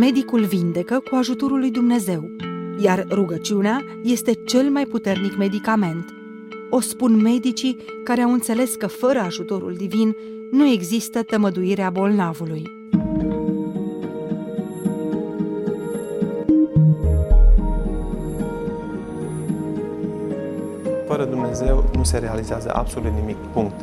medicul vindecă cu ajutorul lui Dumnezeu, iar rugăciunea este cel mai puternic medicament. O spun medicii care au înțeles că fără ajutorul divin nu există tămăduirea bolnavului. Fără Dumnezeu nu se realizează absolut nimic. Punct.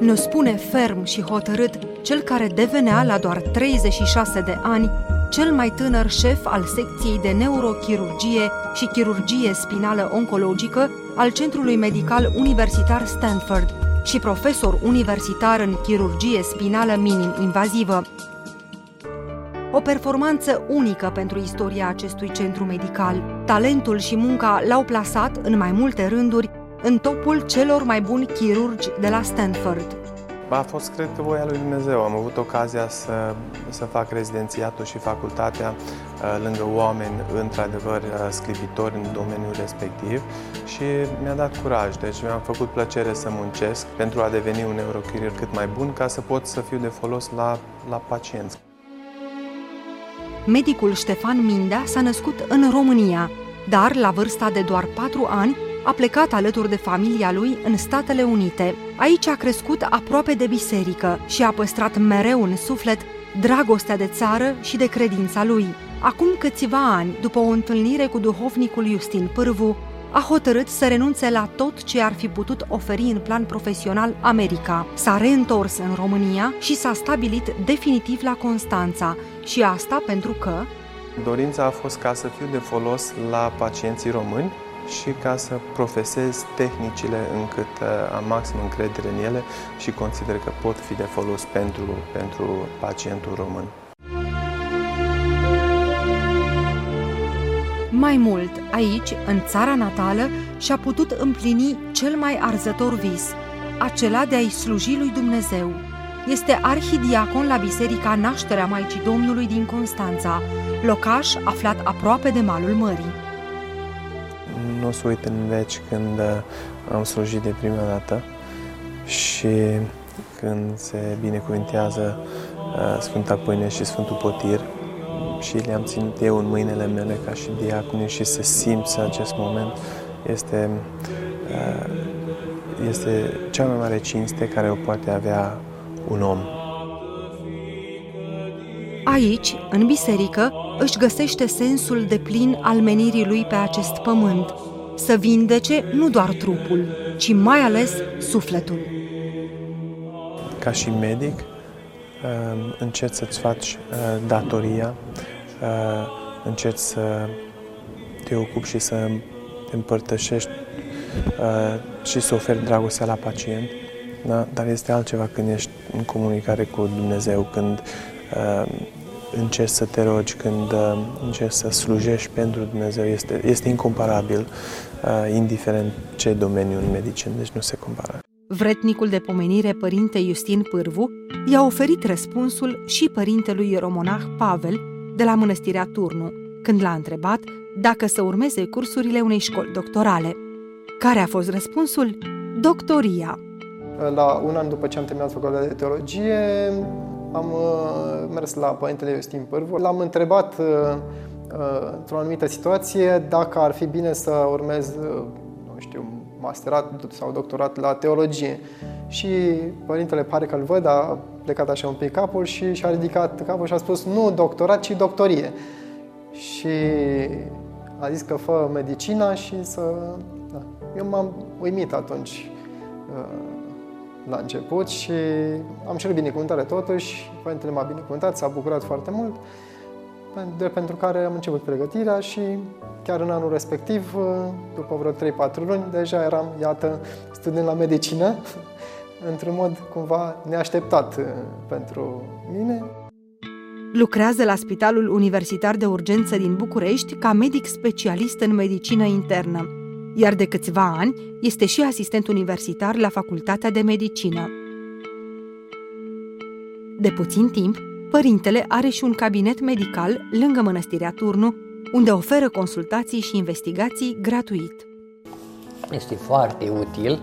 Ne spune ferm și hotărât cel care devenea la doar 36 de ani cel mai tânăr șef al secției de neurochirurgie și chirurgie spinală oncologică al Centrului Medical Universitar Stanford și profesor universitar în chirurgie spinală minim-invazivă. O performanță unică pentru istoria acestui centru medical. Talentul și munca l-au plasat, în mai multe rânduri, în topul celor mai buni chirurgi de la Stanford. A fost, cred că, voia lui Dumnezeu. Am avut ocazia să, să fac rezidențiatul și facultatea uh, lângă oameni, într-adevăr, uh, sclipitori în domeniul respectiv și mi-a dat curaj. Deci mi-a făcut plăcere să muncesc pentru a deveni un neurochirurg cât mai bun ca să pot să fiu de folos la, la pacienți. Medicul Ștefan Mindea s-a născut în România, dar la vârsta de doar 4 ani a plecat alături de familia lui în Statele Unite. Aici a crescut aproape de biserică și a păstrat mereu în suflet dragostea de țară și de credința lui. Acum câțiva ani, după o întâlnire cu duhovnicul Justin Pârvu, a hotărât să renunțe la tot ce ar fi putut oferi în plan profesional America. S-a reîntors în România și s-a stabilit definitiv la Constanța și asta pentru că Dorința a fost ca să fiu de folos la pacienții români și ca să profesez tehnicile încât uh, am maxim încredere în ele și consider că pot fi de folos pentru, pentru pacientul român. Mai mult, aici, în țara natală, și-a putut împlini cel mai arzător vis, acela de a-i sluji lui Dumnezeu. Este arhidiacon la Biserica Nașterea Maicii Domnului din Constanța, locaș aflat aproape de malul mării nu o să uit în veci când uh, am slujit de prima dată și când se binecuvintează uh, Sfânta Pâine și Sfântul Potir și le-am ținut eu în mâinile mele ca și diaconi și să simți acest moment este, uh, este cea mai mare cinste care o poate avea un om. Aici, în biserică, își găsește sensul de plin al menirii lui pe acest pământ, să vindece nu doar trupul, ci mai ales sufletul. Ca și medic, um, încerci să-ți faci uh, datoria, uh, încerci să te ocupi și să te împărtășești uh, și să oferi dragostea la pacient, da? dar este altceva când ești în comunicare cu Dumnezeu, când încerci să te rogi, când uh, încerci să slujești pentru Dumnezeu, este, este incomparabil, uh, indiferent ce domeniu în medicină, deci nu se compară. Vretnicul de pomenire, părinte Justin Pârvu, i-a oferit răspunsul și părintelui romonah Pavel de la mănăstirea Turnu, când l-a întrebat dacă să urmeze cursurile unei școli doctorale. Care a fost răspunsul? Doctoria. La un an după ce am terminat facultatea de teologie, am uh, mers la Părintele Iustin Pârvu. L-am întrebat uh, uh, într-o anumită situație dacă ar fi bine să urmez, nu știu, masterat sau doctorat la teologie. Și părintele pare că-l văd, a plecat așa un pic capul și și-a ridicat capul și a spus nu doctorat, ci doctorie. Și a zis că fă medicina și să... Da. Eu m-am uimit atunci la început și am cerut binecuvântare totuși. Părintele m-a binecuvântat, s-a bucurat foarte mult, de pentru care am început pregătirea și chiar în anul respectiv, după vreo 3-4 luni, deja eram, iată, student la medicină, într-un mod cumva neașteptat uh, pentru mine. Lucrează la Spitalul Universitar de Urgență din București ca medic specialist în medicină internă iar de câțiva ani este și asistent universitar la Facultatea de Medicină. De puțin timp, părintele are și un cabinet medical lângă mănăstirea Turnu, unde oferă consultații și investigații gratuit. Este foarte util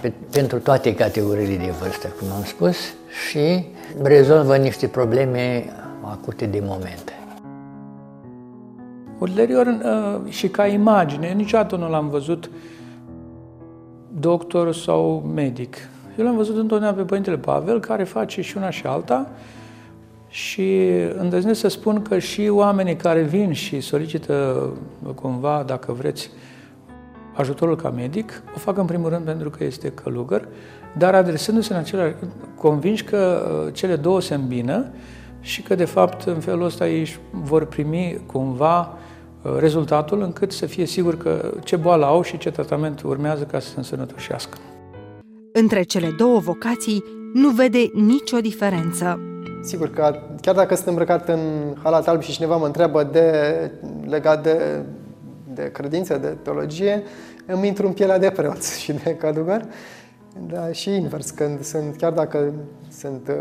pe, pentru toate categoriile de vârstă, cum am spus, și rezolvă niște probleme acute de moment. Ulterior, uh, și ca imagine, niciodată nu l-am văzut doctor sau medic. Eu l-am văzut întotdeauna pe Părintele Pavel, care face și una și alta, și îndrăznesc să spun că și oamenii care vin și solicită cumva, dacă vreți, ajutorul ca medic, o fac în primul rând pentru că este călugăr, dar adresându-se în același, convinși că uh, cele două se îmbină și că, de fapt, în felul ăsta ei vor primi cumva uh, rezultatul încât să fie sigur că ce boală au și ce tratament urmează ca să se însănătoșească. Între cele două vocații nu vede nicio diferență. Sigur că chiar dacă sunt îmbrăcat în halat alb și cineva mă întreabă de, legat de, de credință, de teologie, îmi intru în pielea de preot și de călugăr. Da, și invers, când sunt, chiar dacă sunt uh,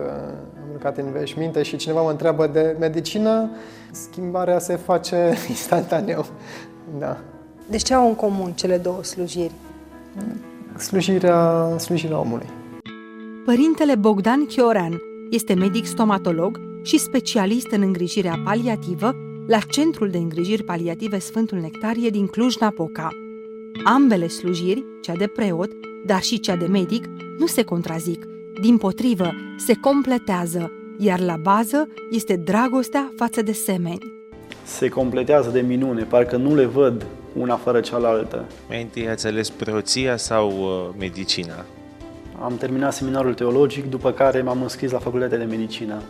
îmbrăcat în veșminte și cineva mă întreabă de medicină, schimbarea se face instantaneu. Da. Deci ce au în comun cele două slujiri? Slujirea, slujirea omului. Părintele Bogdan Chioran este medic stomatolog și specialist în îngrijirea paliativă la Centrul de Îngrijiri Paliative Sfântul Nectarie din Cluj-Napoca. Ambele slujiri, cea de preot, dar și cea de medic, nu se contrazic, din potrivă, se completează, iar la bază este dragostea față de semeni. Se completează de minune, parcă nu le văd una fără cealaltă. Mai întâi ați ales preoția sau uh, medicina? Am terminat seminarul teologic, după care m-am înscris la facultatea de medicină.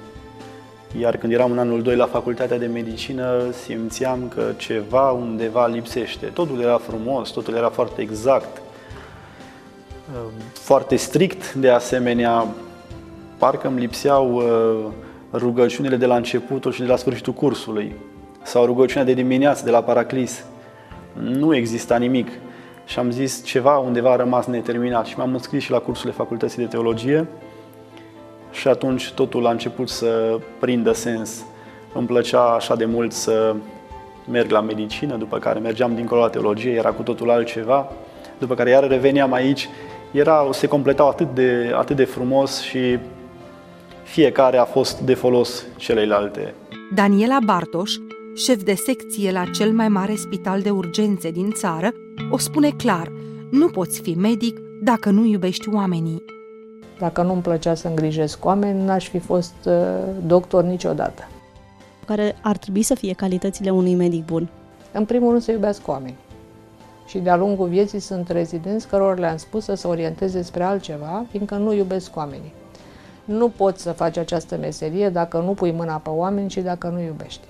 Iar când eram în anul 2 la facultatea de medicină, simțeam că ceva undeva lipsește. Totul era frumos, totul era foarte exact, foarte strict, de asemenea, parcă îmi lipseau uh, rugăciunile de la începutul și de la sfârșitul cursului, sau rugăciunea de dimineață de la Paraclis. Nu exista nimic și am zis ceva undeva a rămas neterminat și m-am înscris și la cursurile facultății de teologie și atunci totul a început să prindă sens. Îmi plăcea așa de mult să merg la medicină, după care mergeam dincolo la teologie, era cu totul altceva, după care iar reveneam aici, era, se completau atât de, atât de frumos și fiecare a fost de folos celeilalte. Daniela Bartoș, șef de secție la cel mai mare spital de urgențe din țară, o spune clar, nu poți fi medic dacă nu iubești oamenii. Dacă nu-mi plăcea să îngrijesc oameni, n-aș fi fost uh, doctor niciodată. Care ar trebui să fie calitățile unui medic bun? În primul rând să iubească oameni. Și de-a lungul vieții sunt rezidenți cărora le-am spus să se orienteze spre altceva, fiindcă nu iubesc oamenii. Nu poți să faci această meserie dacă nu pui mâna pe oameni și dacă nu iubești.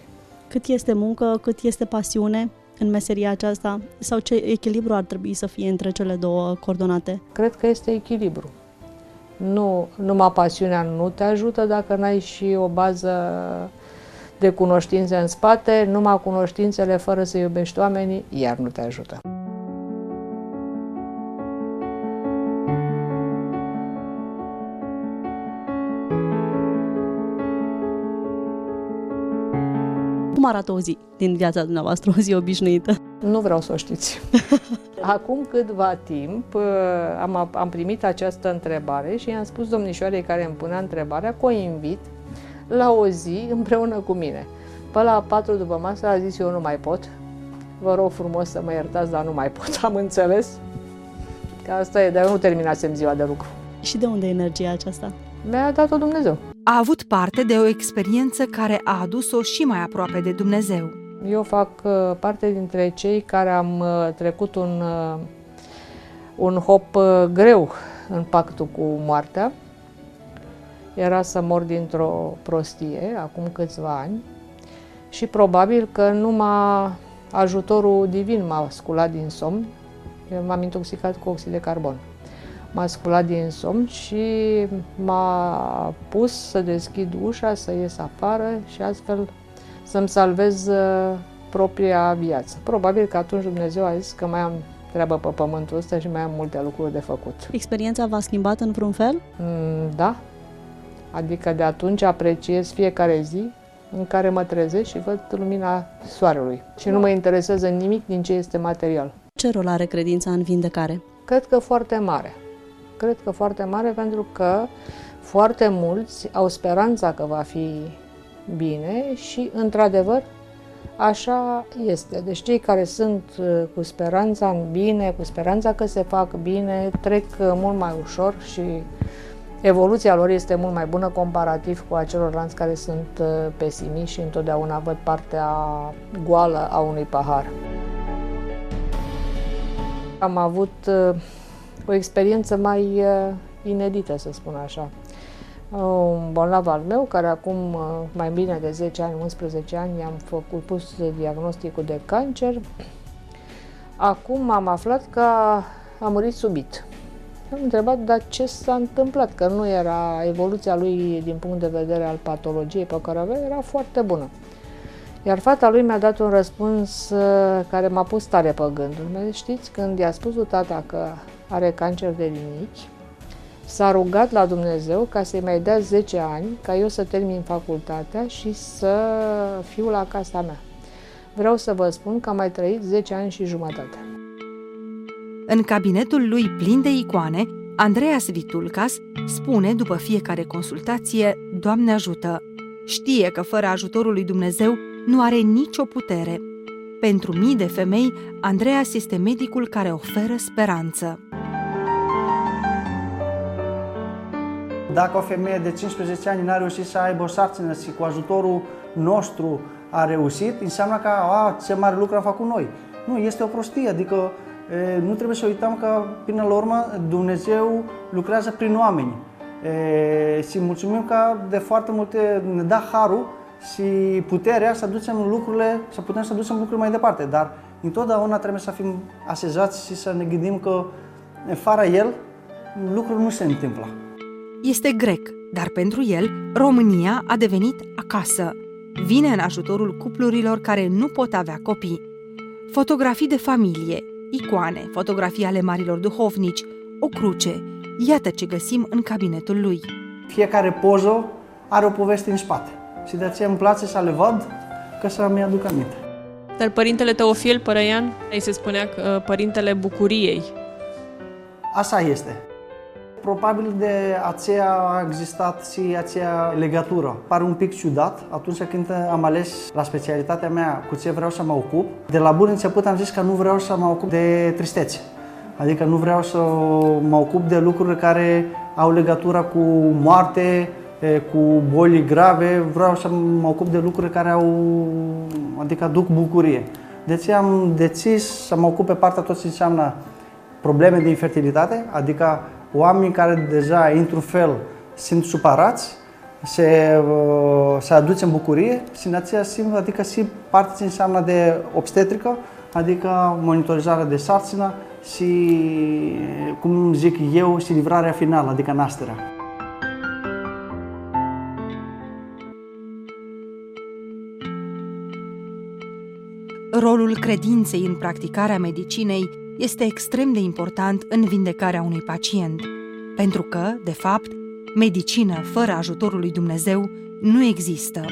Cât este muncă, cât este pasiune în meseria aceasta? Sau ce echilibru ar trebui să fie între cele două coordonate? Cred că este echilibru. Nu, numai pasiunea nu te ajută dacă n-ai și o bază de cunoștințe în spate, numai cunoștințele fără să iubești oamenii, iar nu te ajută. Cum arată o zi din viața dumneavoastră, o zi obișnuită? Nu vreau să o știți. Acum câtva timp uh, am, am primit această întrebare și i-am spus domnișoarei care îmi punea întrebarea că o invit la o zi împreună cu mine. Pe la patru după masă a zis eu nu mai pot. Vă rog frumos să mă iertați, dar nu mai pot, am înțeles. Că asta e, dar eu nu terminasem ziua de lucru. Și de unde e energia aceasta? Mi-a dat-o Dumnezeu. A avut parte de o experiență care a adus-o și mai aproape de Dumnezeu. Eu fac uh, parte dintre cei care am uh, trecut un, uh, un hop greu în pactul cu moartea. Era să mor dintr-o prostie, acum câțiva ani, și probabil că numai ajutorul divin m-a sculat din somn. Eu m-am intoxicat cu oxid de carbon. M-a sculat din somn și m-a pus să deschid ușa, să ies afară și astfel să-mi salvez uh, propria viață. Probabil că atunci Dumnezeu a zis că mai am treabă pe pământul ăsta și mai am multe lucruri de făcut. Experiența v-a schimbat în vreun fel? Mm, da. Adică de atunci apreciez fiecare zi în care mă trezesc și văd lumina soarelui. Și nu mă interesează nimic din ce este material. Ce rol are credința în vindecare? Cred că foarte mare. Cred că foarte mare pentru că foarte mulți au speranța că va fi bine și, într-adevăr, așa este. Deci cei care sunt uh, cu speranța în bine, cu speranța că se fac bine, trec uh, mult mai ușor și evoluția lor este mult mai bună comparativ cu acelorlalți care sunt uh, pesimiști și întotdeauna văd partea goală a unui pahar. Am avut o experiență mai inedită, să spun așa un bolnav al meu, care acum uh, mai bine de 10 ani, 11 ani, am făcut pus diagnosticul de cancer. Acum am aflat că a murit subit. Am întrebat, dar ce s-a întâmplat? Că nu era evoluția lui din punct de vedere al patologiei pe care avea, era foarte bună. Iar fata lui mi-a dat un răspuns uh, care m-a pus tare pe gândul. Știți, când i-a spus tata că are cancer de rinichi, S-a rugat la Dumnezeu ca să-i mai dea 10 ani, ca eu să termin facultatea și să fiu la casa mea. Vreau să vă spun că am mai trăit 10 ani și jumătate. În cabinetul lui plin de icoane, Andreas Vitulcas spune după fiecare consultație, Doamne ajută! Știe că fără ajutorul lui Dumnezeu nu are nicio putere. Pentru mii de femei, Andreas este medicul care oferă speranță. Dacă o femeie de 15 ani n-a reușit să aibă o sarcină și cu ajutorul nostru a reușit, înseamnă că a, ce mare lucru am făcut noi. Nu, este o prostie, adică e, nu trebuie să uităm că până la urmă Dumnezeu lucrează prin oameni. E, și mulțumim că de foarte multe ne da harul și puterea să ducem lucrurile, să putem să ducem lucrurile mai departe. Dar întotdeauna trebuie să fim asezați și să ne gândim că fără El lucrul nu se întâmplă. Este grec, dar pentru el, România a devenit acasă. Vine în ajutorul cuplurilor care nu pot avea copii. Fotografii de familie, icoane, fotografii ale marilor duhovnici, o cruce. Iată ce găsim în cabinetul lui. Fiecare poză are o poveste în spate și de aceea îmi place să le văd ca să mi aduc aminte. Dar părintele Teofil Părăian, îi se spunea că părintele bucuriei. Așa este. Probabil de aceea a existat și aceea legătură. Pare un pic ciudat atunci când am ales la specialitatea mea cu ce vreau să mă ocup. De la bun început am zis că nu vreau să mă ocup de tristețe. Adică nu vreau să mă ocup de lucruri care au legătură cu moarte, cu boli grave, vreau să mă ocup de lucruri care au, adică aduc bucurie. Deci am decis să mă ocup pe partea tot ce înseamnă probleme de infertilitate, adică oameni care deja, într-un fel, sunt supărați, se, uh, se aduce în bucurie și în aceeași timp, adică și partea ce înseamnă de obstetrică, adică monitorizarea de sarcină și, cum zic eu, și livrarea finală, adică nașterea. Rolul credinței în practicarea medicinei este extrem de important în vindecarea unui pacient, pentru că, de fapt, medicină fără ajutorul lui Dumnezeu nu există.